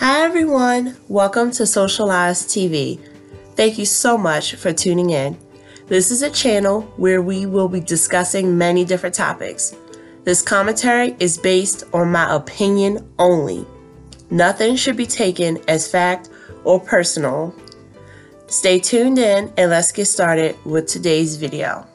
Hi, everyone. Welcome to Socialize TV. Thank you so much for tuning in. This is a channel where we will be discussing many different topics. This commentary is based on my opinion only. Nothing should be taken as fact or personal. Stay tuned in and let's get started with today's video.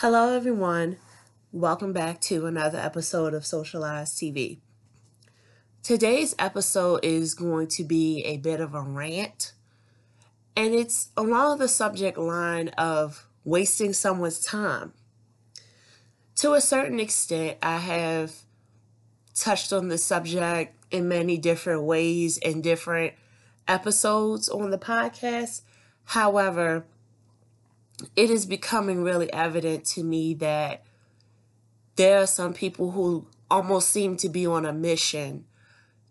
Hello, everyone. Welcome back to another episode of Socialized TV. Today's episode is going to be a bit of a rant, and it's along the subject line of wasting someone's time. To a certain extent, I have touched on the subject in many different ways in different episodes on the podcast. However, it is becoming really evident to me that there are some people who almost seem to be on a mission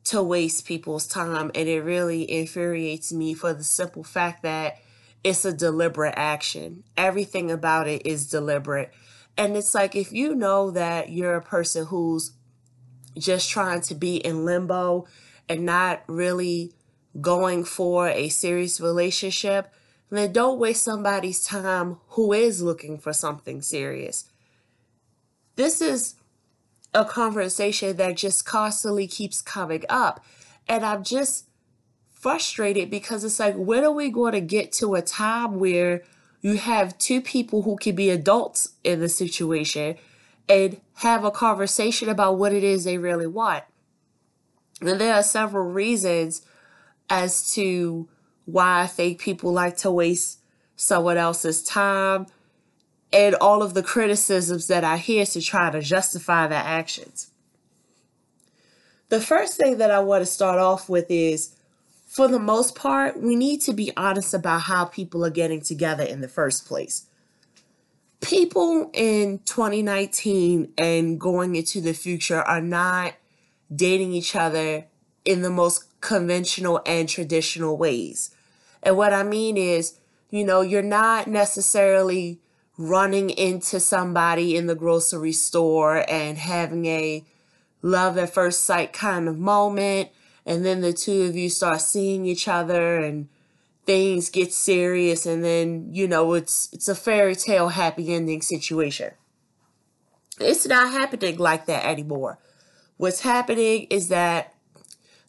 to waste people's time and it really infuriates me for the simple fact that it's a deliberate action. Everything about it is deliberate. And it's like if you know that you're a person who's just trying to be in limbo and not really going for a serious relationship then don't waste somebody's time who is looking for something serious. This is a conversation that just constantly keeps coming up. And I'm just frustrated because it's like, when are we going to get to a time where you have two people who can be adults in the situation and have a conversation about what it is they really want? And there are several reasons as to why I think people like to waste someone else's time and all of the criticisms that I hear to try to justify their actions. The first thing that I want to start off with is for the most part, we need to be honest about how people are getting together in the first place. People in 2019 and going into the future are not dating each other in the most conventional and traditional ways. And what I mean is, you know, you're not necessarily running into somebody in the grocery store and having a love at first sight kind of moment. And then the two of you start seeing each other and things get serious and then, you know, it's it's a fairy tale happy ending situation. It's not happening like that anymore. What's happening is that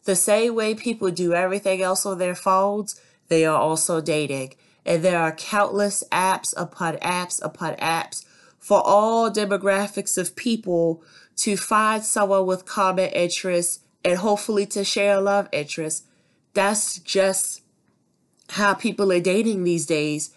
the same way people do everything else on their phones, they are also dating. And there are countless apps upon apps upon apps for all demographics of people to find someone with common interests and hopefully to share a love interest. That's just how people are dating these days.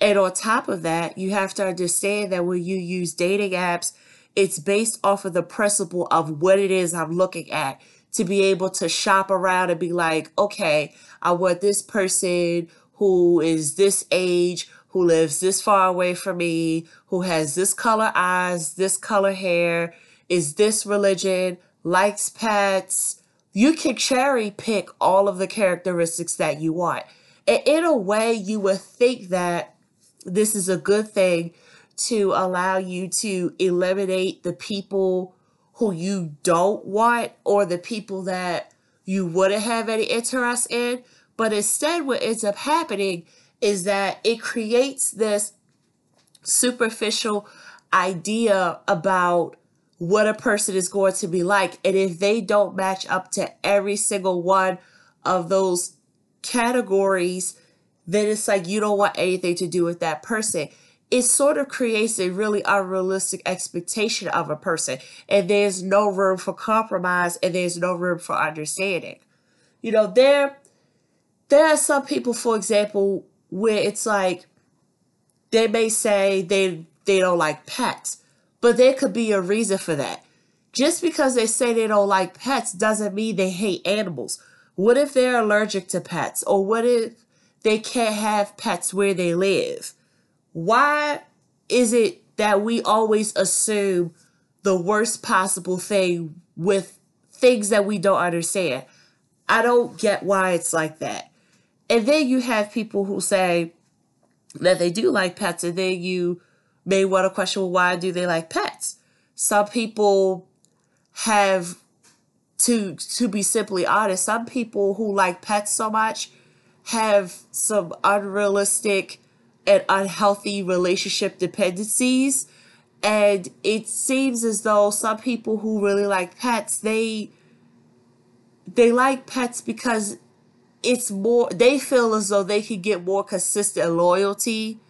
And on top of that, you have to understand that when you use dating apps, it's based off of the principle of what it is I'm looking at to be able to shop around and be like, okay, I want this person who is this age, who lives this far away from me, who has this color eyes, this color hair, is this religion, likes pets. You can cherry pick all of the characteristics that you want. And in a way, you would think that this is a good thing to allow you to eliminate the people who you don't want or the people that you wouldn't have any interest in. But instead, what ends up happening is that it creates this superficial idea about what a person is going to be like. And if they don't match up to every single one of those categories, then it's like you don't want anything to do with that person. It sort of creates a really unrealistic expectation of a person, and there's no room for compromise and there's no room for understanding. You know, there there are some people, for example, where it's like they may say they they don't like pets, but there could be a reason for that. Just because they say they don't like pets doesn't mean they hate animals. What if they're allergic to pets? Or what if they can't have pets where they live? Why is it that we always assume the worst possible thing with things that we don't understand? I don't get why it's like that. And then you have people who say that they do like pets, and then you may want to question well, why do they like pets? Some people have to to be simply honest, some people who like pets so much have some unrealistic and unhealthy relationship dependencies. And it seems as though some people who really like pets, they they like pets because it's more they feel as though they can get more consistent loyalty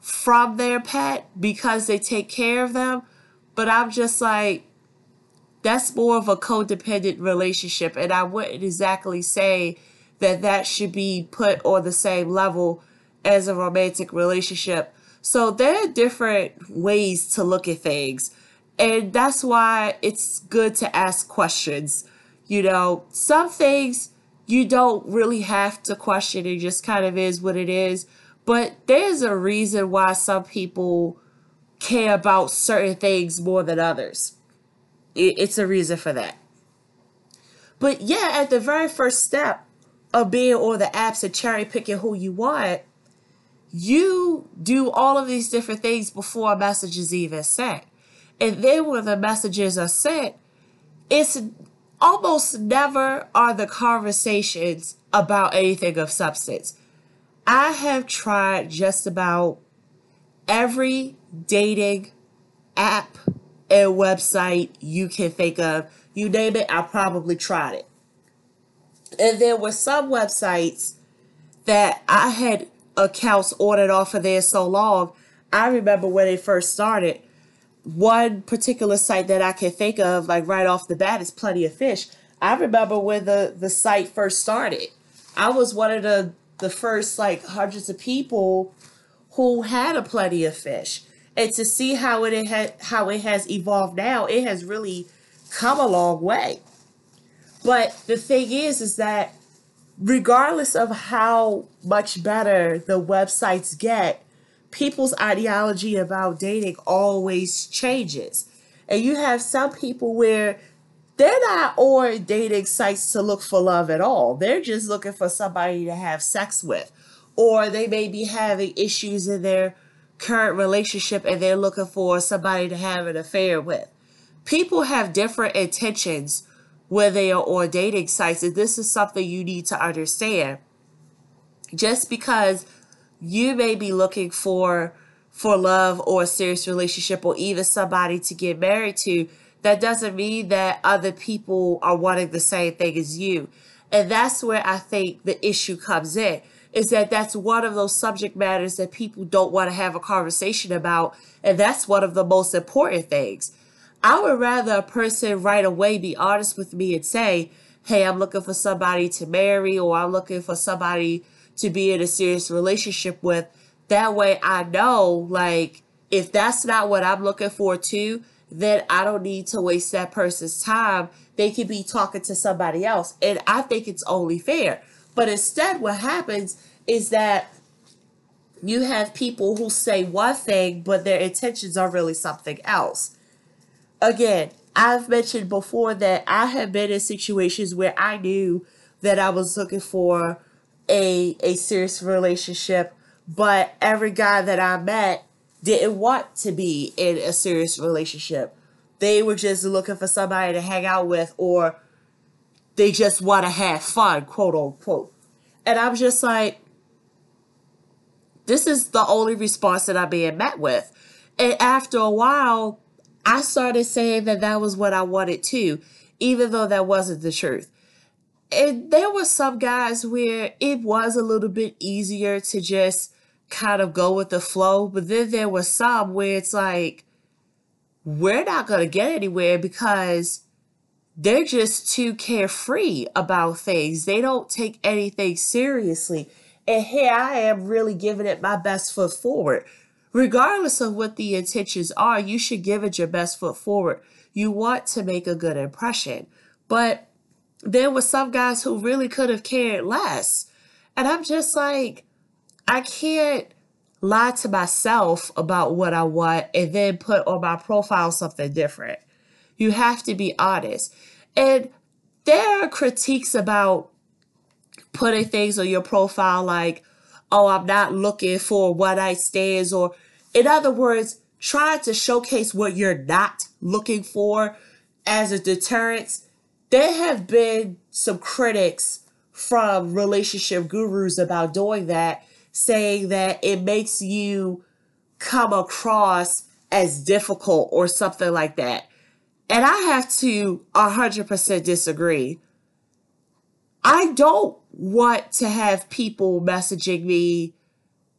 from their pet because they take care of them. But I'm just like, that's more of a codependent relationship. And I wouldn't exactly say that that should be put on the same level as a romantic relationship. So there are different ways to look at things. And that's why it's good to ask questions. You know, some things you don't really have to question. It just kind of is what it is. But there's a reason why some people care about certain things more than others. It's a reason for that. But yeah, at the very first step of being on the apps and cherry picking who you want, you do all of these different things before a message is even sent. And then when the messages are sent, it's almost never are the conversations about anything of substance. I have tried just about every dating app and website you can think of. You name it, I probably tried it. And there were some websites that I had accounts ordered off of there so long. I remember when it first started, one particular site that I can think of, like right off the bat, is Plenty of Fish. I remember when the, the site first started. I was one of the the first like hundreds of people who had a plenty of fish and to see how it had how it has evolved now it has really come a long way but the thing is is that regardless of how much better the websites get people's ideology about dating always changes and you have some people where they're not on dating sites to look for love at all. They're just looking for somebody to have sex with. Or they may be having issues in their current relationship and they're looking for somebody to have an affair with. People have different intentions when they are on dating sites, and this is something you need to understand. Just because you may be looking for for love or a serious relationship or even somebody to get married to that doesn't mean that other people are wanting the same thing as you. And that's where I think the issue comes in is that that's one of those subject matters that people don't want to have a conversation about. And that's one of the most important things. I would rather a person right away be honest with me and say, hey, I'm looking for somebody to marry or I'm looking for somebody to be in a serious relationship with. That way I know, like, if that's not what I'm looking for too, then I don't need to waste that person's time. They could be talking to somebody else. And I think it's only fair. But instead, what happens is that you have people who say one thing, but their intentions are really something else. Again, I've mentioned before that I have been in situations where I knew that I was looking for a a serious relationship, but every guy that I met didn't want to be in a serious relationship. They were just looking for somebody to hang out with or they just want to have fun, quote unquote. And I'm just like, this is the only response that I'm being met with. And after a while, I started saying that that was what I wanted too, even though that wasn't the truth. And there were some guys where it was a little bit easier to just kind of go with the flow, but then there were some where it's like, we're not going to get anywhere because they're just too carefree about things. They don't take anything seriously. And here I am really giving it my best foot forward. Regardless of what the intentions are, you should give it your best foot forward. You want to make a good impression. But there were some guys who really could have cared less. And I'm just like, I can't lie to myself about what I want and then put on my profile something different. You have to be honest. And there are critiques about putting things on your profile like, oh, I'm not looking for what I stands, or in other words, trying to showcase what you're not looking for as a deterrent. There have been some critics from relationship gurus about doing that saying that it makes you come across as difficult or something like that. And I have to 100% disagree. I don't want to have people messaging me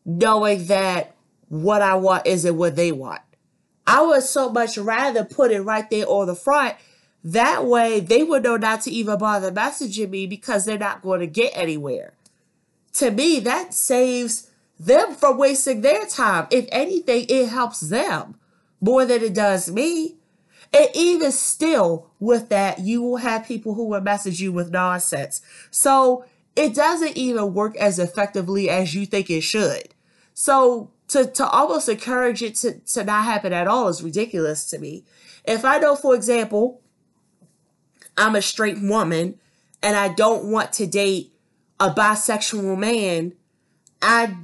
knowing that what I want isn't what they want. I would so much rather put it right there on the front. That way they would know not to even bother messaging me because they're not going to get anywhere to me, that saves them from wasting their time. If anything, it helps them more than it does me. And even still, with that, you will have people who will message you with nonsense. So it doesn't even work as effectively as you think it should. So to, to almost encourage it to, to not happen at all is ridiculous to me. If I know, for example, I'm a straight woman and I don't want to date a bisexual man, I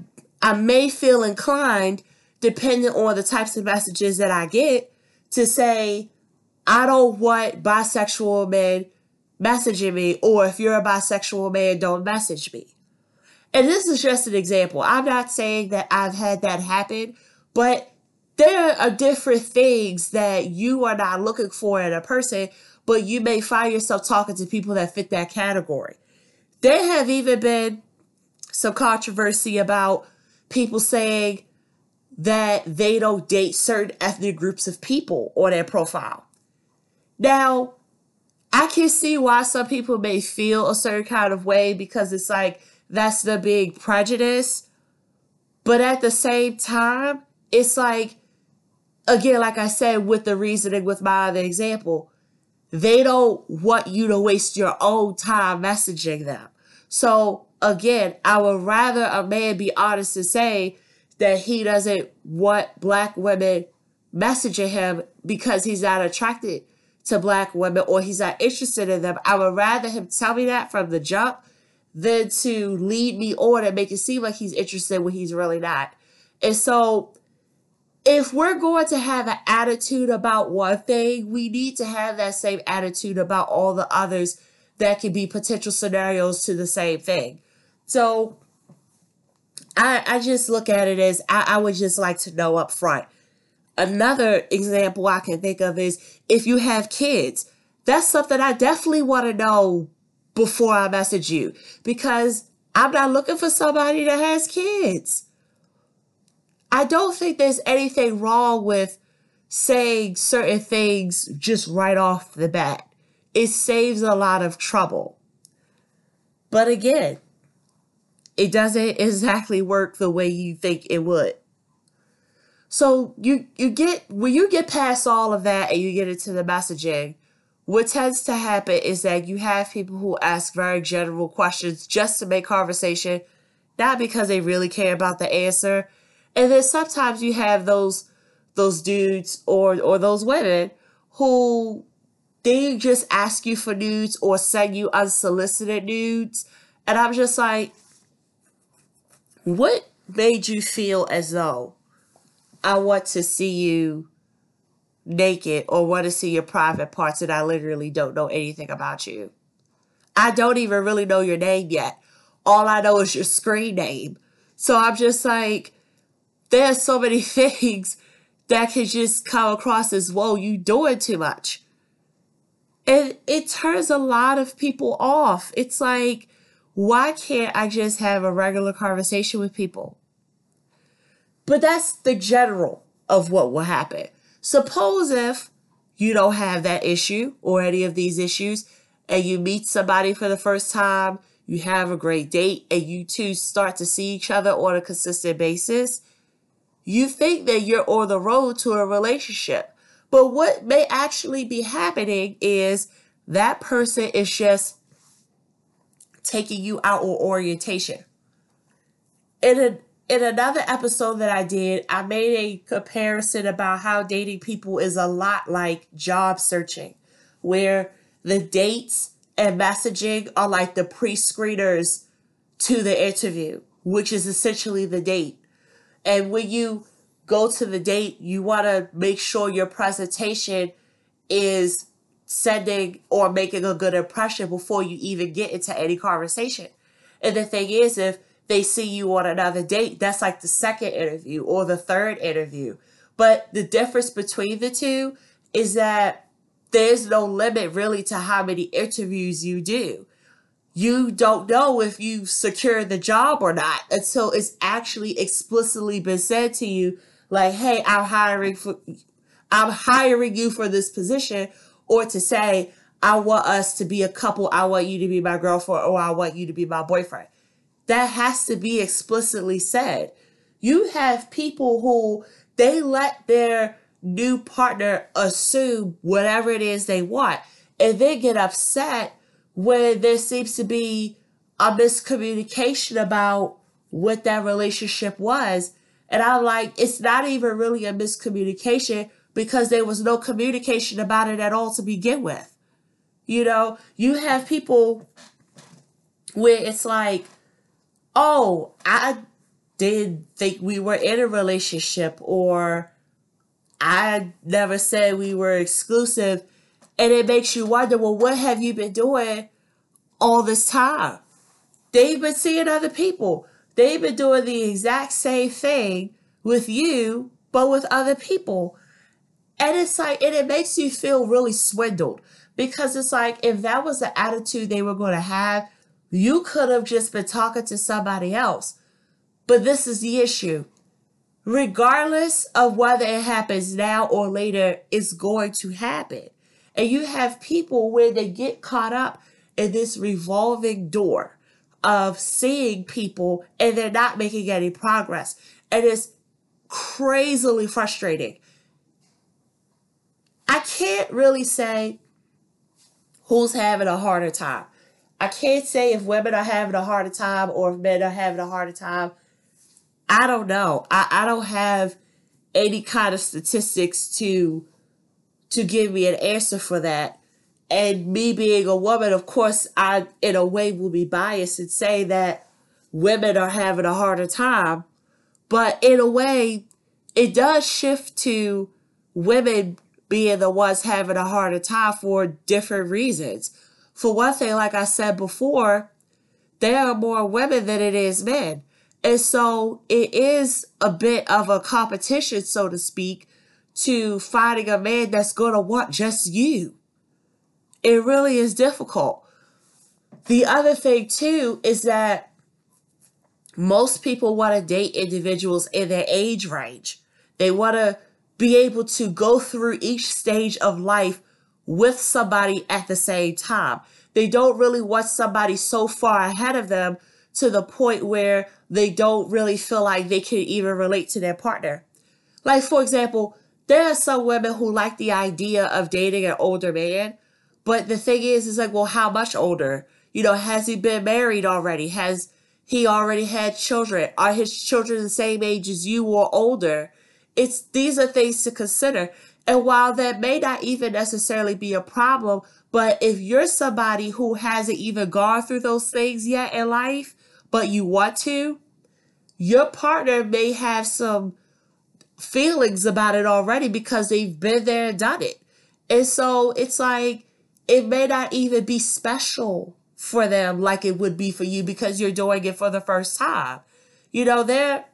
I may feel inclined, depending on the types of messages that I get, to say, I don't want bisexual men messaging me, or if you're a bisexual man, don't message me. And this is just an example. I'm not saying that I've had that happen, but there are different things that you are not looking for in a person, but you may find yourself talking to people that fit that category. There have even been some controversy about people saying that they don't date certain ethnic groups of people on their profile. Now, I can see why some people may feel a certain kind of way because it's like that's the big prejudice. But at the same time, it's like, again, like I said, with the reasoning with my other example, they don't want you to waste your own time messaging them. So again, I would rather a man be honest to say that he doesn't want black women messaging him because he's not attracted to black women or he's not interested in them. I would rather him tell me that from the jump than to lead me on and make it seem like he's interested when he's really not. And so if we're going to have an attitude about one thing, we need to have that same attitude about all the others that could be potential scenarios to the same thing. So I, I just look at it as I, I would just like to know up front. Another example I can think of is if you have kids, that's something I definitely want to know before I message you because I'm not looking for somebody that has kids. I don't think there's anything wrong with saying certain things just right off the bat it saves a lot of trouble. But again, it doesn't exactly work the way you think it would. So you you get when you get past all of that and you get into the messaging, what tends to happen is that you have people who ask very general questions just to make conversation, not because they really care about the answer. And then sometimes you have those those dudes or or those women who they just ask you for nudes or send you unsolicited nudes. And I'm just like, what made you feel as though I want to see you naked or want to see your private parts and I literally don't know anything about you? I don't even really know your name yet. All I know is your screen name. So I'm just like, there's so many things that can just come across as, whoa, you doing too much. And it turns a lot of people off. It's like, why can't I just have a regular conversation with people? But that's the general of what will happen. Suppose if you don't have that issue or any of these issues, and you meet somebody for the first time, you have a great date, and you two start to see each other on a consistent basis, you think that you're on the road to a relationship. But what may actually be happening is that person is just taking you out on orientation. In, a, in another episode that I did, I made a comparison about how dating people is a lot like job searching, where the dates and messaging are like the pre screeners to the interview, which is essentially the date. And when you go to the date, you want to make sure your presentation is sending or making a good impression before you even get into any conversation. And the thing is, if they see you on another date, that's like the second interview or the third interview. But the difference between the two is that there's no limit really to how many interviews you do. You don't know if you secure the job or not until it's actually explicitly been said to you, like, hey, I'm hiring for I'm hiring you for this position, or to say, I want us to be a couple, I want you to be my girlfriend, or I want you to be my boyfriend. That has to be explicitly said. You have people who they let their new partner assume whatever it is they want and then get upset when there seems to be a miscommunication about what that relationship was. And I'm like, it's not even really a miscommunication because there was no communication about it at all to begin with. You know, you have people where it's like, oh, I didn't think we were in a relationship or I never said we were exclusive. And it makes you wonder, well, what have you been doing all this time? They've been seeing other people. They've been doing the exact same thing with you, but with other people. And it's like, and it makes you feel really swindled because it's like, if that was the attitude they were going to have, you could have just been talking to somebody else. But this is the issue regardless of whether it happens now or later, it's going to happen. And you have people where they get caught up in this revolving door of seeing people and they're not making any progress. And it's crazily frustrating. I can't really say who's having a harder time. I can't say if women are having a harder time or if men are having a harder time I don't know. I, I don't have any kind of statistics to to give me an answer for that. And me being a woman, of course, I in a way will be biased and say that women are having a harder time. But in a way, it does shift to women being the ones having a harder time for different reasons. For one thing, like I said before, there are more women than it is men. And so it is a bit of a competition, so to speak, to finding a man that's going to want just you. It really is difficult. The other thing, too, is that most people want to date individuals in their age range. They want to be able to go through each stage of life with somebody at the same time. They don't really want somebody so far ahead of them to the point where they don't really feel like they can even relate to their partner. Like, for example, there are some women who like the idea of dating an older man, but the thing is, is like, well, how much older? You know, has he been married already? Has he already had children? Are his children the same age as you or older? It's these are things to consider. And while that may not even necessarily be a problem, but if you're somebody who hasn't even gone through those things yet in life, but you want to, your partner may have some feelings about it already because they've been there and done it. And so it's like it may not even be special for them like it would be for you because you're doing it for the first time. You know, there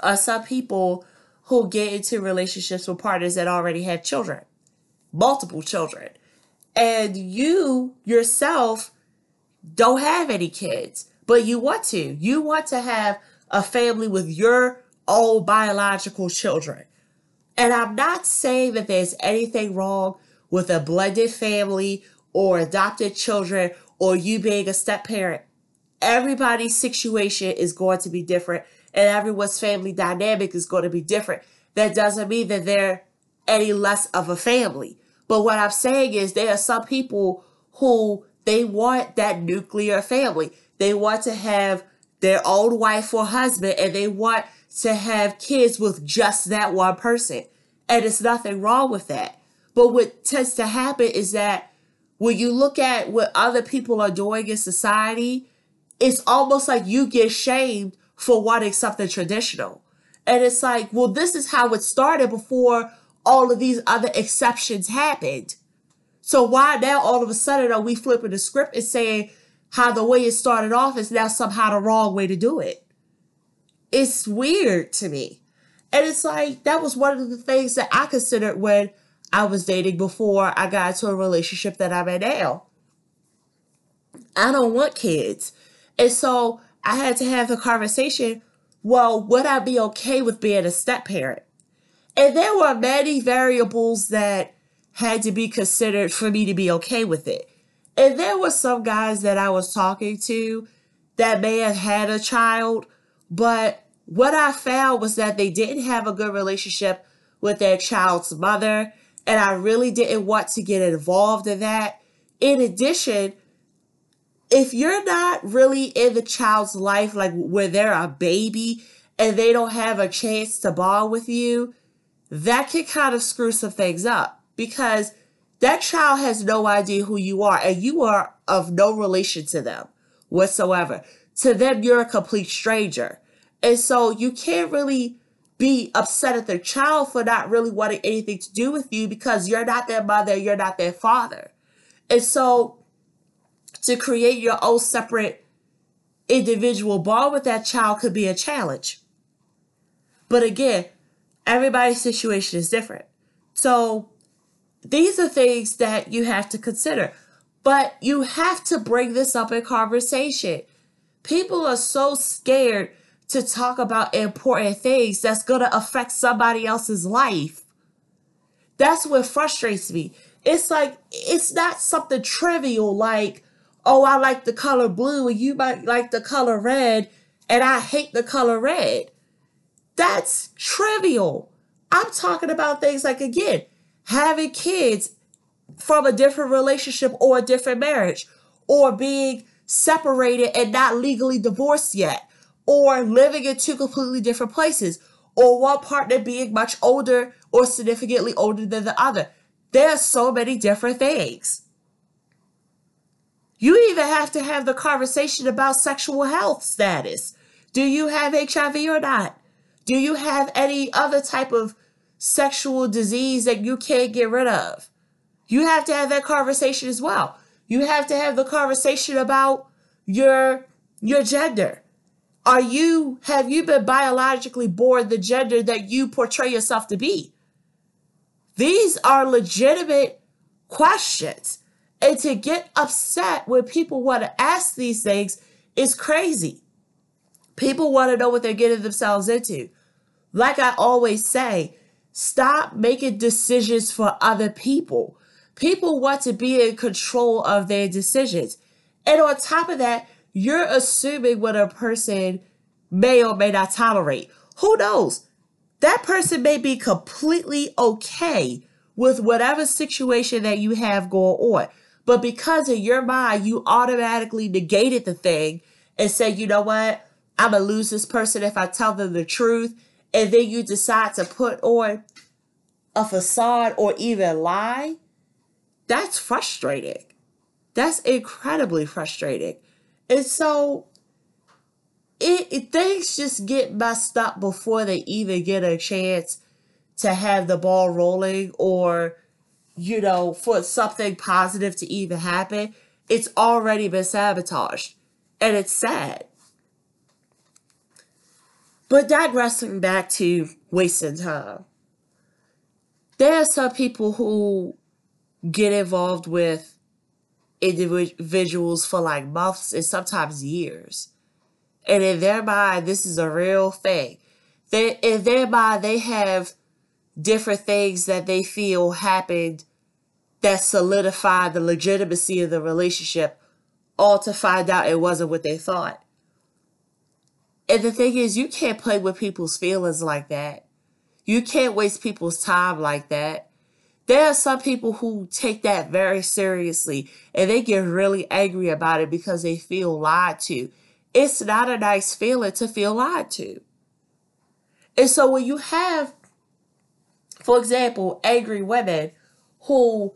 are some people who get into relationships with partners that already have children, multiple children. And you yourself don't have any kids, but you want to. You want to have a family with your own biological children. And I'm not saying that there's anything wrong with a blended family or adopted children or you being a step parent. Everybody's situation is going to be different and everyone's family dynamic is going to be different. That doesn't mean that they're any less of a family. But what I'm saying is there are some people who they want that nuclear family. They want to have their own wife or husband and they want to have kids with just that one person. And it's nothing wrong with that. But what tends to happen is that when you look at what other people are doing in society, it's almost like you get shamed for wanting something traditional. And it's like, well, this is how it started before all of these other exceptions happened. So why now all of a sudden are we flipping the script and saying how the way it started off is now somehow the wrong way to do it? It's weird to me. And it's like that was one of the things that I considered when I was dating before I got into a relationship that I'm in now. I don't want kids. And so I had to have the conversation well, would I be okay with being a step parent? And there were many variables that had to be considered for me to be okay with it. And there were some guys that I was talking to that may have had a child, but what I found was that they didn't have a good relationship with their child's mother and I really didn't want to get involved in that. In addition, if you're not really in the child's life, like where they're a baby and they don't have a chance to bond with you, that can kind of screw some things up because that child has no idea who you are and you are of no relation to them whatsoever. To them, you're a complete stranger. And so you can't really be upset at their child for not really wanting anything to do with you because you're not their mother, you're not their father. And so to create your own separate individual bond with that child could be a challenge. But again, everybody's situation is different. So these are things that you have to consider. But you have to bring this up in conversation. People are so scared to talk about important things that's going to affect somebody else's life. That's what frustrates me. It's like, it's not something trivial like, oh, I like the color blue and you might like the color red and I hate the color red. That's trivial. I'm talking about things like, again, having kids from a different relationship or a different marriage or being separated and not legally divorced yet or living in two completely different places, or one partner being much older or significantly older than the other. There are so many different things. You even have to have the conversation about sexual health status. Do you have HIV or not? Do you have any other type of sexual disease that you can't get rid of? You have to have that conversation as well. You have to have the conversation about your your gender. Are you, have you been biologically born the gender that you portray yourself to be? These are legitimate questions. And to get upset when people want to ask these things is crazy. People want to know what they're getting themselves into. Like I always say, stop making decisions for other people. People want to be in control of their decisions. And on top of that, you're assuming what a person may or may not tolerate. Who knows? That person may be completely okay with whatever situation that you have going on. But because in your mind, you automatically negated the thing and said, you know what? I'm going to lose this person if I tell them the truth. And then you decide to put on a facade or even lie. That's frustrating. That's incredibly frustrating. And so it, it, things just get messed up before they even get a chance to have the ball rolling or you know for something positive to even happen it's already been sabotaged and it's sad But digressing back to wasting time, there are some people who get involved with individuals for like months and sometimes years. And in their mind, this is a real thing. They, in their mind, they have different things that they feel happened that solidify the legitimacy of the relationship, all to find out it wasn't what they thought. And the thing is, you can't play with people's feelings like that. You can't waste people's time like that. There are some people who take that very seriously and they get really angry about it because they feel lied to. It's not a nice feeling to feel lied to. And so when you have, for example, angry women who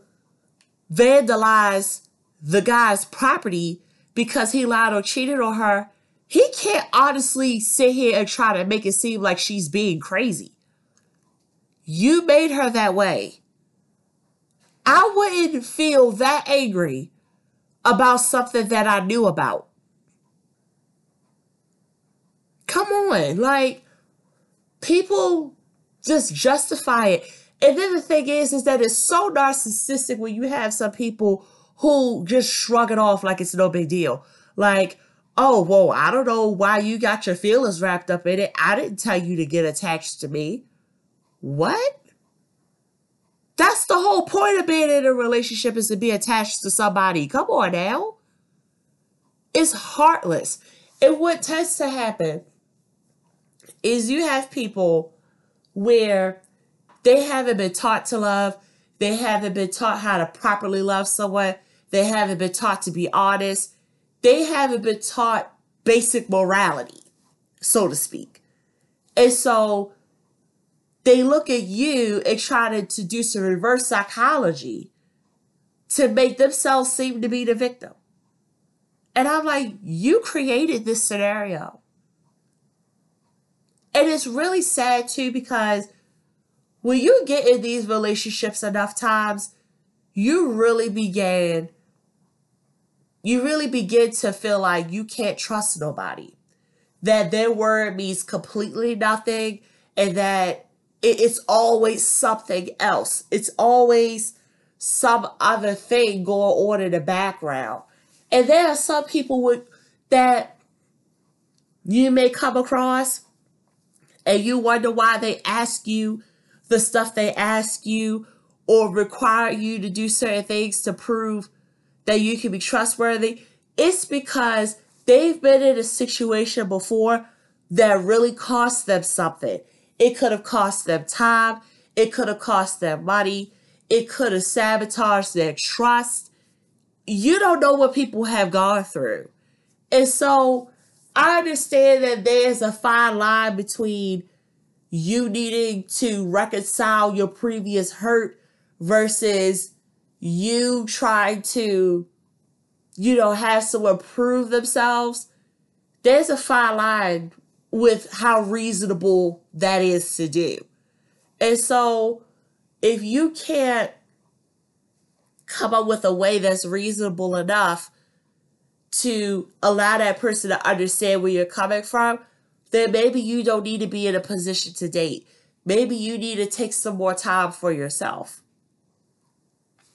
vandalize the guy's property because he lied or cheated on her, he can't honestly sit here and try to make it seem like she's being crazy. You made her that way. I wouldn't feel that angry about something that I knew about. Come on, like people just justify it. And then the thing is, is that it's so narcissistic when you have some people who just shrug it off like it's no big deal. Like, oh, whoa, I don't know why you got your feelings wrapped up in it. I didn't tell you to get attached to me. What? That's the whole point of being in a relationship is to be attached to somebody. Come on now. It's heartless. And what tends to happen is you have people where they haven't been taught to love. They haven't been taught how to properly love someone. They haven't been taught to be honest. They haven't been taught basic morality, so to speak. And so they look at you and try to, to do some reverse psychology to make themselves seem to be the victim. And I'm like, you created this scenario. And it's really sad too because when you get in these relationships enough times, you really begin you really begin to feel like you can't trust nobody. That their word means completely nothing and that it's always something else. It's always some other thing going on in the background. And there are some people with that you may come across and you wonder why they ask you the stuff they ask you or require you to do certain things to prove that you can be trustworthy, it's because they've been in a situation before that really cost them something. It could have cost them time, it could have cost them money, it could have sabotaged their trust. You don't know what people have gone through. And so I understand that there's a fine line between you needing to reconcile your previous hurt versus you trying to, you know, have someone prove themselves. There's a fine line with how reasonable that is to do. And so if you can't come up with a way that's reasonable enough to allow that person to understand where you're coming from, then maybe you don't need to be in a position to date. Maybe you need to take some more time for yourself.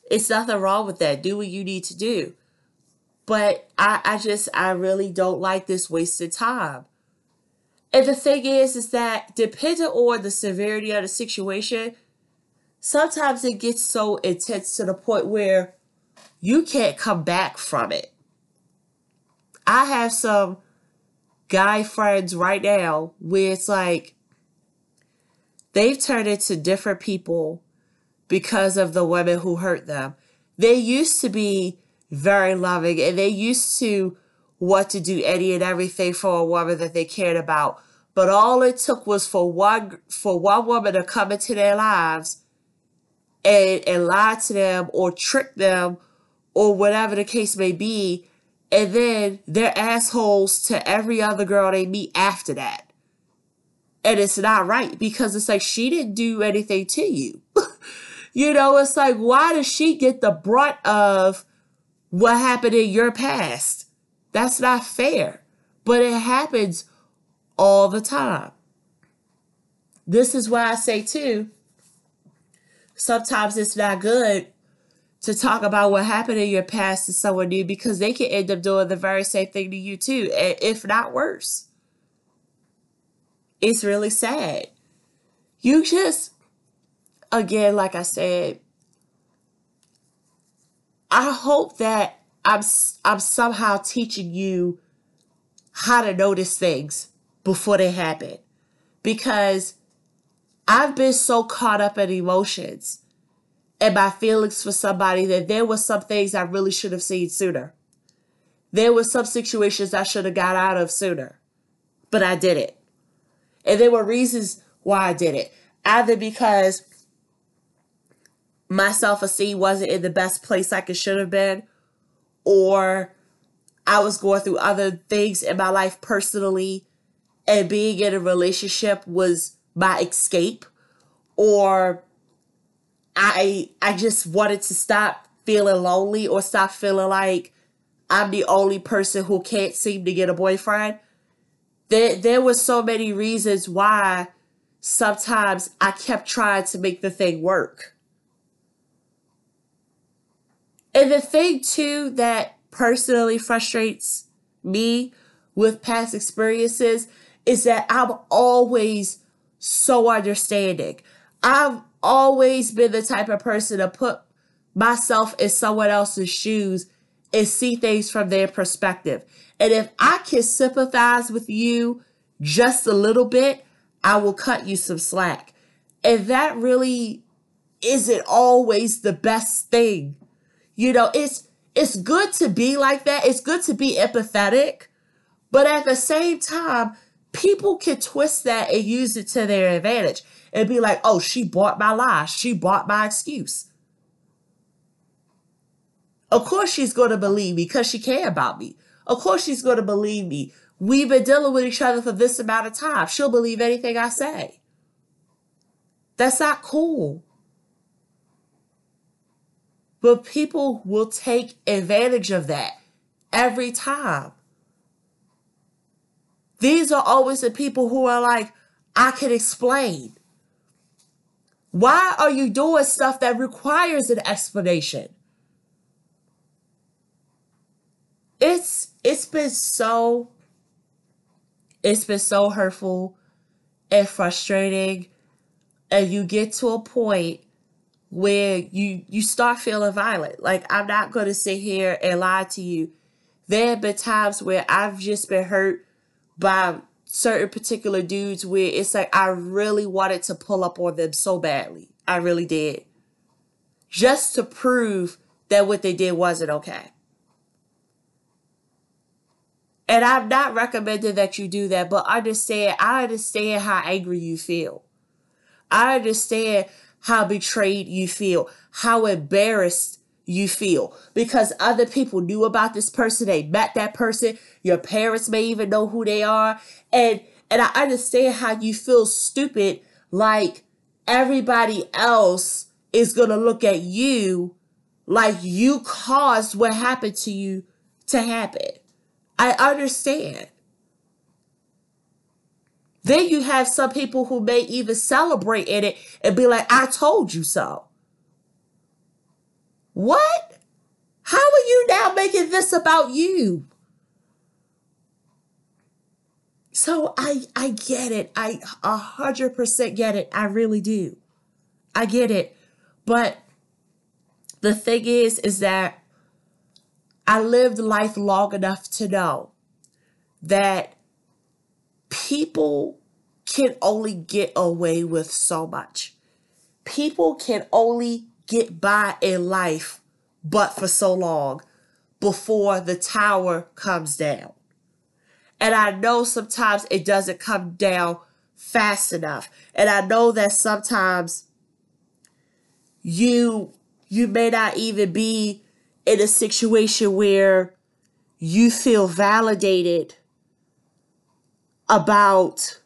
It's nothing wrong with that. Do what you need to do. But I, I just, I really don't like this wasted time. And the thing is, is that depending on the severity of the situation, sometimes it gets so intense to the point where you can't come back from it. I have some guy friends right now where it's like they've turned into different people because of the women who hurt them. They used to be very loving and they used to want to do any and everything for a woman that they cared about. But all it took was for one for one woman to come into their lives and, and lie to them or trick them or whatever the case may be and then they're assholes to every other girl they meet after that. And it's not right because it's like she didn't do anything to you. you know, it's like, why does she get the brunt of what happened in your past? That's not fair. But it happens all the time. this is why I say too, sometimes it's not good to talk about what happened in your past to someone new because they can end up doing the very same thing to you too, if not worse. It's really sad. You just, again, like I said, I hope that I'm I'm somehow teaching you how to notice things before they happen because I've been so caught up in emotions and my feelings for somebody that there were some things I really should have seen sooner. There were some situations I should have got out of sooner, but I did it. And there were reasons why I did it. Either because my self esteem wasn't in the best place like it should have been, or I was going through other things in my life personally, and being in a relationship was my escape, or I I just wanted to stop feeling lonely or stop feeling like I'm the only person who can't seem to get a boyfriend. There there were so many reasons why sometimes I kept trying to make the thing work. And the thing too that personally frustrates me with past experiences is that I'm always so understanding. I've always been the type of person to put myself in someone else's shoes and see things from their perspective. And if I can sympathize with you just a little bit, I will cut you some slack. And that really isn't always the best thing. You know, it's it's good to be like that. It's good to be empathetic. But at the same time, people can twist that and use it to their advantage and be like, oh, she bought my lie. She bought my excuse. Of course she's going to believe me because she care about me. Of course she's going to believe me. We've been dealing with each other for this amount of time. She'll believe anything I say. That's not cool. But people will take advantage of that every time. These are always the people who are like, I can explain. Why are you doing stuff that requires an explanation? It's it's been so it's been so hurtful and frustrating and you get to a point where you you start feeling violent. Like I'm not going to sit here and lie to you. There have been times where I've just been hurt by certain particular dudes where it's like I really wanted to pull up on them so badly. I really did. Just to prove that what they did wasn't okay. And I'm not recommending that you do that, but understand, I understand how angry you feel. I understand how betrayed you feel, how embarrassed you feel because other people knew about this person, they met that person, your parents may even know who they are. And and I understand how you feel stupid like everybody else is going to look at you like you caused what happened to you to happen. I understand. Then you have some people who may even celebrate in it and be like, I told you so. What? How are you now making this about you? So I I get it. I a hundred percent get it. I really do. I get it. But the thing is, is that I lived life long enough to know that people can only get away with so much. People can only get by in life but for so long before the tower comes down. And I know sometimes it doesn't come down fast enough. And I know that sometimes you you may not even be in a situation where you feel validated about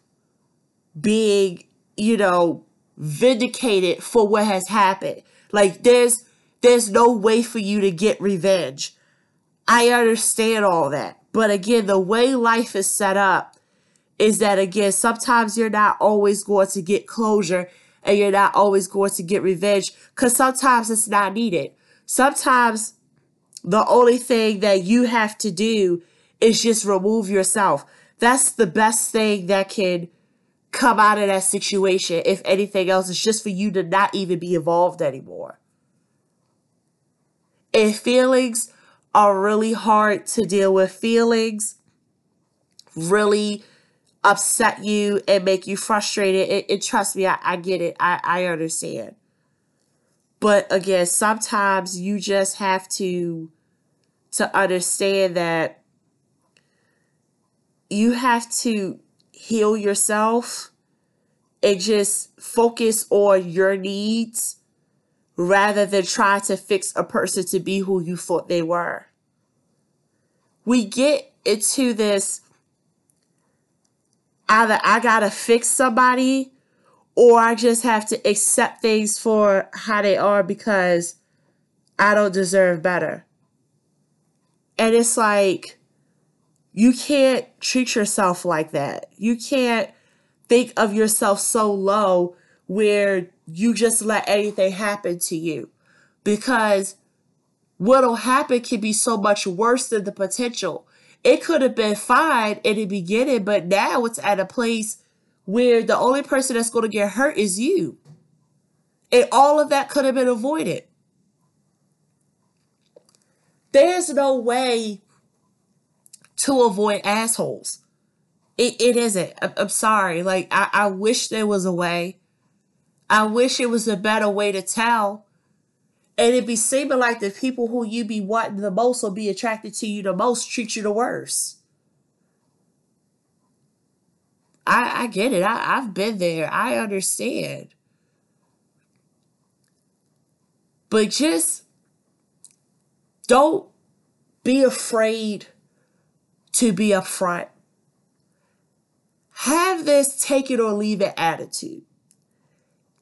being, you know, vindicated for what has happened. Like there's there's no way for you to get revenge. I understand all that. But again, the way life is set up is that again, sometimes you're not always going to get closure and you're not always going to get revenge because sometimes it's not needed. Sometimes the only thing that you have to do is just remove yourself. That's the best thing that can come out of that situation. If anything else, it's just for you to not even be involved anymore. If feelings are really hard to deal with, feelings really upset you and make you frustrated, it, it trust me, I, I get it. I, I understand. But again, sometimes you just have to to understand that you have to heal yourself and just focus on your needs rather than try to fix a person to be who you thought they were. We get into this either I gotta fix somebody or I just have to accept things for how they are because I don't deserve better. And it's like, you can't treat yourself like that. You can't think of yourself so low where you just let anything happen to you because what'll happen can be so much worse than the potential. It could have been fine in the beginning, but now it's at a place where the only person that's going to get hurt is you. And all of that could have been avoided. There's no way to avoid assholes. It, it isn't. I'm, sorry. Like, I, I wish there was a way. I wish it was a better way to tell. And it'd be seeming like the people who you be wanting the most or be attracted to you the most treat you the worst. I, I get it. I, I've been there. I understand. But just don't be afraid to be upfront. Have this take it or leave it attitude.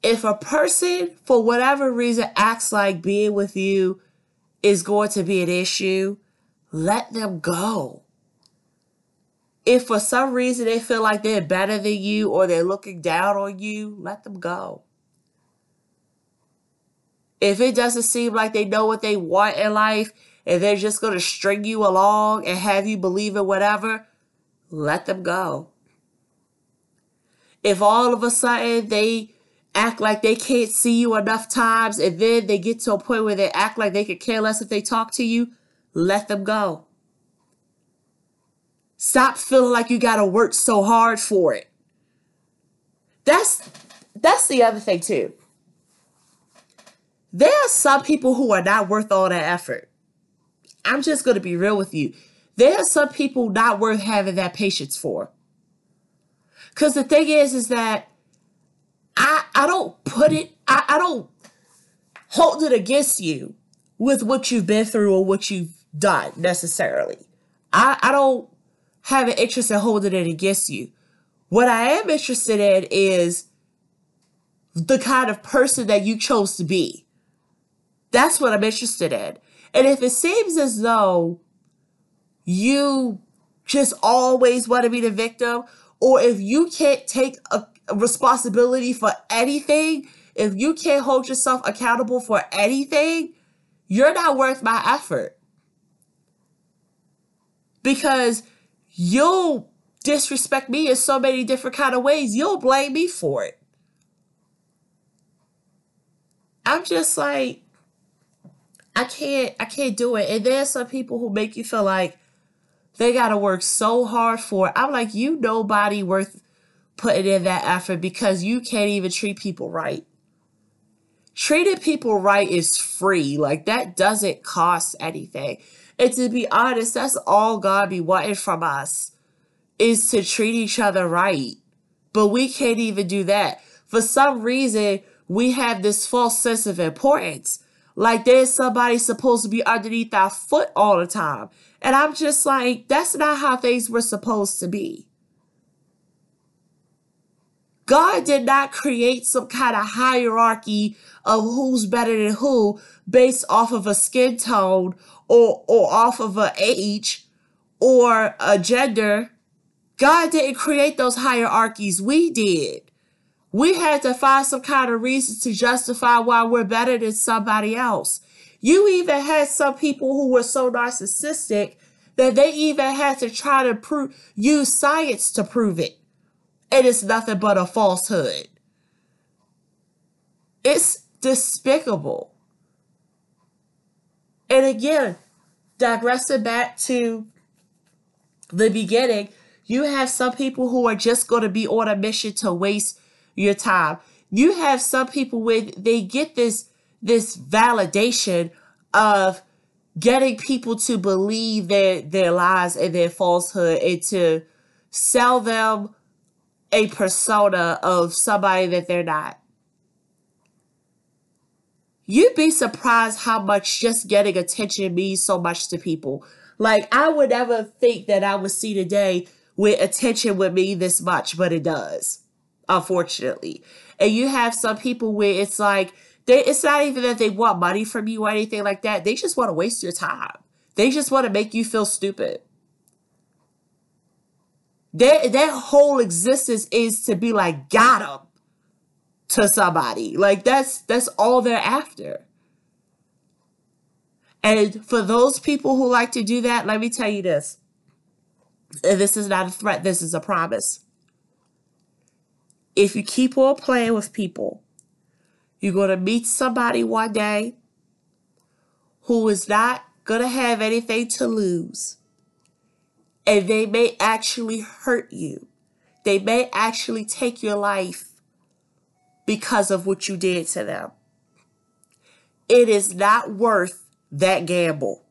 If a person, for whatever reason, acts like being with you is going to be an issue, let them go if for some reason they feel like they're better than you or they're looking down on you, let them go. If it doesn't seem like they know what they want in life and they're just going to string you along and have you believe in whatever, let them go. If all of a sudden they act like they can't see you enough times and then they get to a point where they act like they could care less if they talk to you, let them go. Stop feeling like you got to work so hard for it. That's that's the other thing too. There are some people who are not worth all that effort. I'm just going to be real with you. There are some people not worth having that patience for. Cuz the thing is is that I I don't put it I, I don't hold it against you with what you've been through or what you've done necessarily. I, I don't have an interest in holding it against you. What I am interested in is the kind of person that you chose to be. That's what I'm interested in. And if it seems as though you just always want to be the victim, or if you can't take a, responsibility for anything, if you can't hold yourself accountable for anything, you're not worth my effort. Because you'll disrespect me in so many different kind of ways. You'll blame me for it. I'm just like, I can't, I can't do it. And there's some people who make you feel like they gotta work so hard for it. I'm like, you nobody worth putting in that effort because you can't even treat people right. Treating people right is free. Like that doesn't cost anything. And to be honest, that's all God be wanting from us is to treat each other right. But we can't even do that. For some reason, we have this false sense of importance. Like there's somebody supposed to be underneath our foot all the time. And I'm just like, that's not how things were supposed to be. God did not create some kind of hierarchy of who's better than who based off of a skin tone or or off of a age or a gender God didn't create those hierarchies, we did. We had to find some kind of reason to justify why we're better than somebody else. You even had some people who were so narcissistic that they even had to try to prove use science to prove it. And it's nothing but a falsehood. It's despicable. And again, digressing back to the beginning, you have some people who are just going to be on a mission to waste your time. You have some people with they get this this validation of getting people to believe their their lies and their falsehood and to sell them a persona of somebody that they're not. You'd be surprised how much just getting attention means so much to people. Like I would never think that I would see the day where attention would mean this much, but it does, unfortunately. And you have some people where it's like they, it's not even that they want money from you or anything like that. They just want to waste your time. They just want to make you feel stupid. Their, their whole existence is to be like, got them to somebody. Like that's that's all they're after. And for those people who like to do that, let me tell you this. This is not a threat, this is a promise. If you keep on playing with people, you're going to meet somebody one day who is not going to have anything to lose. And they may actually hurt you. They may actually take your life because of what you did to them. It is not worth that gamble.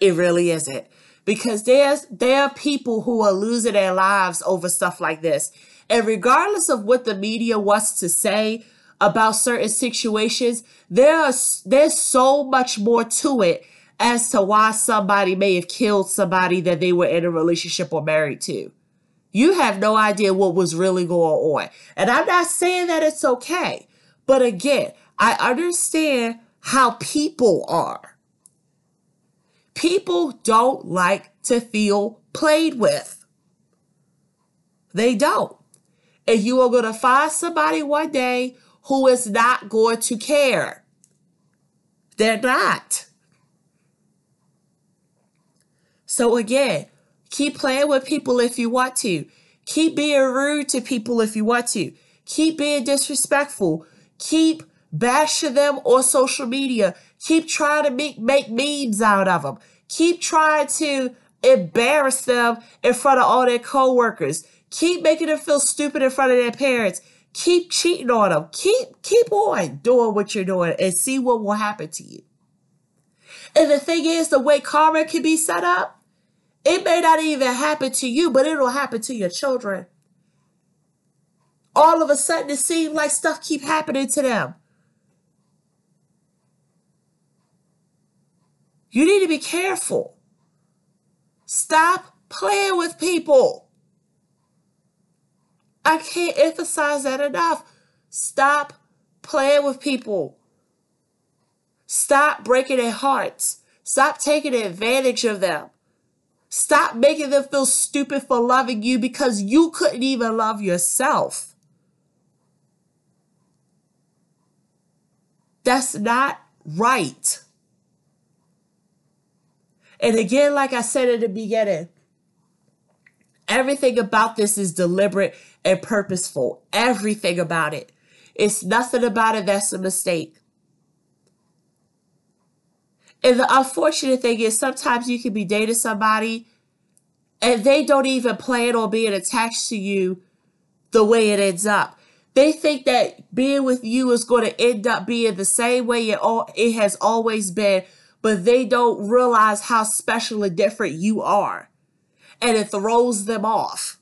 It really isn't. Because there's there are people who are losing their lives over stuff like this. And regardless of what the media wants to say about certain situations, there are, there's so much more to it as to why somebody may have killed somebody that they were in a relationship or married to. You have no idea what was really going on. And I'm not saying that it's okay. But again, I understand how people are. People don't like to feel played with. They don't. And you are going to find somebody one day who is not going to care. They're not. So again, keep playing with people if you want to. Keep being rude to people if you want to. Keep being disrespectful. Keep bashing them on social media. Keep trying to make, make memes out of them. Keep trying to embarrass them in front of all their coworkers. Keep making them feel stupid in front of their parents keep cheating on them. Keep keep on doing what you're doing and see what will happen to you. And the thing is, the way karma can be set up, it may not even happen to you, but it'll happen to your children. All of a sudden, it seems like stuff keep happening to them. You need to be careful. Stop playing with people. I can't emphasize that enough. Stop playing with people. Stop breaking their hearts. Stop taking advantage of them. Stop making them feel stupid for loving you because you couldn't even love yourself. That's not right. And again, like I said at the beginning, everything about this is deliberate and purposeful. Everything about it. It's nothing about it that's a mistake. And the unfortunate thing is sometimes you can be dating somebody and they don't even plan on being attached to you the way it ends up. They think that being with you is going to end up being the same way it, all, it has always been, but they don't realize how special and different you are. And it throws them off.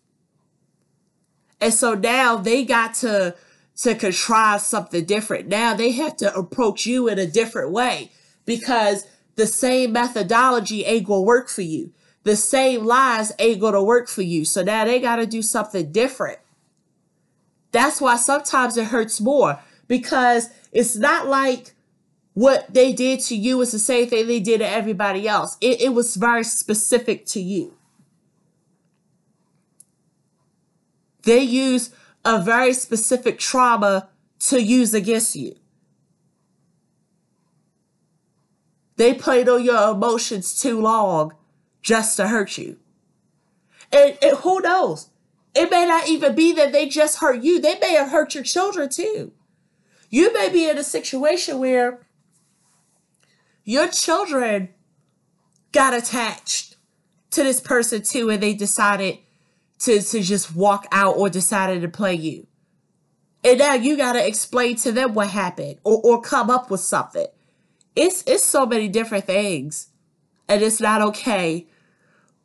And so now they got to to contrive something different. Now they have to approach you in a different way because the same methodology ain't gonna work for you. The same lies ain't gonna work for you. So now they gotta do something different. That's why sometimes it hurts more because it's not like what they did to you is the same thing they did to everybody else. It, it was very specific to you. They use a very specific trauma to use against you. They played on your emotions too long just to hurt you. And, and who knows? It may not even be that they just hurt you, they may have hurt your children too. You may be in a situation where your children got attached to this person too and they decided to, to just walk out or decided to play you. And now you gotta explain to them what happened or, or come up with something. It's it's so many different things. And it's not okay.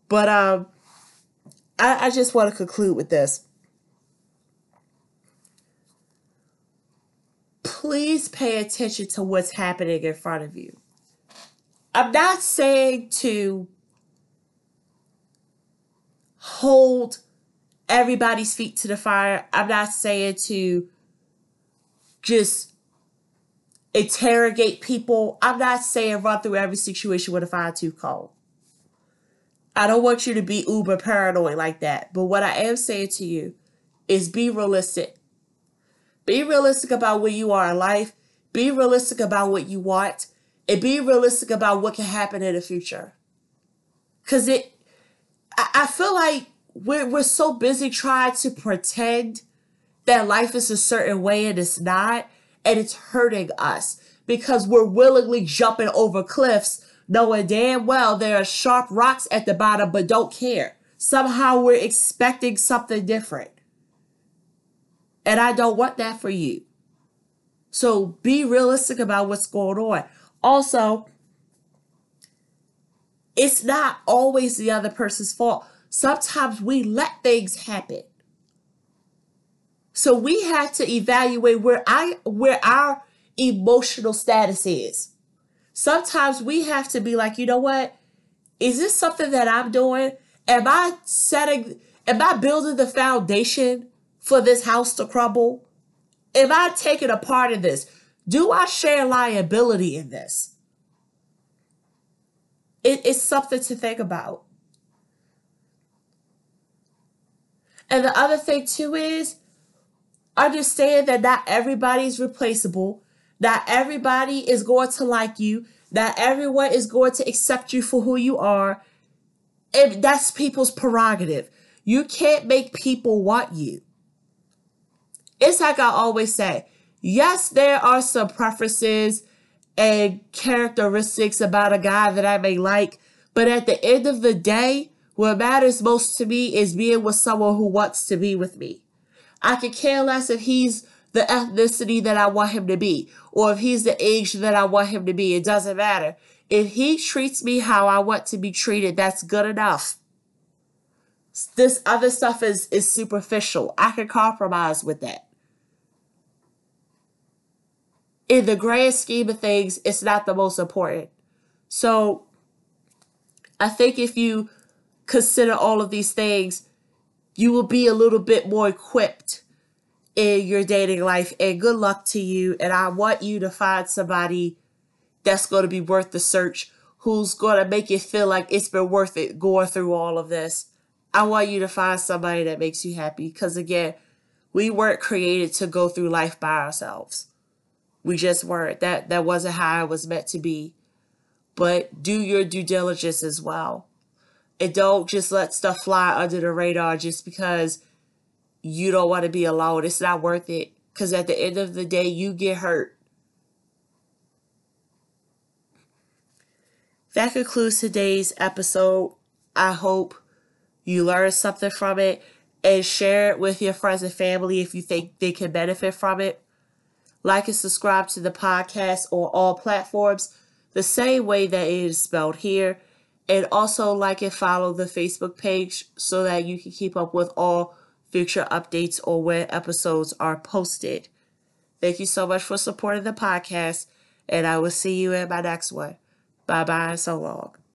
But um I, I just want to conclude with this. Please pay attention to what's happening in front of you. I'm not saying to hold everybody's feet to the fire. I'm not saying to just interrogate people. I'm not saying run through every situation with a fine tooth comb. I don't want you to be uber paranoid like that. But what I am saying to you is be realistic. Be realistic about where you are in life. Be realistic about what you want. And be realistic about what can happen in the future. Cause it I, I feel like we're we're so busy trying to pretend that life is a certain way and it's not, and it's hurting us because we're willingly jumping over cliffs knowing damn well there are sharp rocks at the bottom, but don't care. Somehow we're expecting something different. And I don't want that for you. So be realistic about what's going on. Also, it's not always the other person's fault. Sometimes we let things happen. So we have to evaluate where I where our emotional status is sometimes we have to be like, you know what? Is this something that I'm doing? Am I setting, am I building the foundation for this house to crumble? Am I taking a part in this? Do I share liability in this? It, it's something to think about. And the other thing too is understand that not everybody's replaceable. Not everybody is going to like you. Not everyone is going to accept you for who you are. And that's people's prerogative. You can't make people want you. It's like I always say yes, there are some preferences and characteristics about a guy that I may like, but at the end of the day, what matters most to me is being with someone who wants to be with me. I could care less if he's the ethnicity that I want him to be, or if he's the age that I want him to be. It doesn't matter. If he treats me how I want to be treated, that's good enough. This other stuff is, is superficial. I can compromise with that. In the grand scheme of things, it's not the most important. So I think if you consider all of these things, you will be a little bit more equipped in your dating life. And good luck to you. And i want you to find somebody that's going to be worth the search who's going to make you feel like it's been worth it going through all of this. I want you to find somebody that makes you happy. Because again we weren't created to go through life by ourselves. We just weren't. That that wasn't how it was meant to be. But do your due diligence as well and don't just let stuff fly under the radar just because you don't want to be alone. It's not worth it. Because at the end of the day, you get hurt. That concludes today's episode. I hope you learned something from it and share it with your friends and family if you think they can benefit from it. Like and subscribe to the podcast on all platforms the same way that it is spelled here. And also like and follow the Facebook page so that you can keep up with all future updates or when episodes are posted. Thank you so much for supporting the podcast, and I will see you in my next one. Bye bye, so long.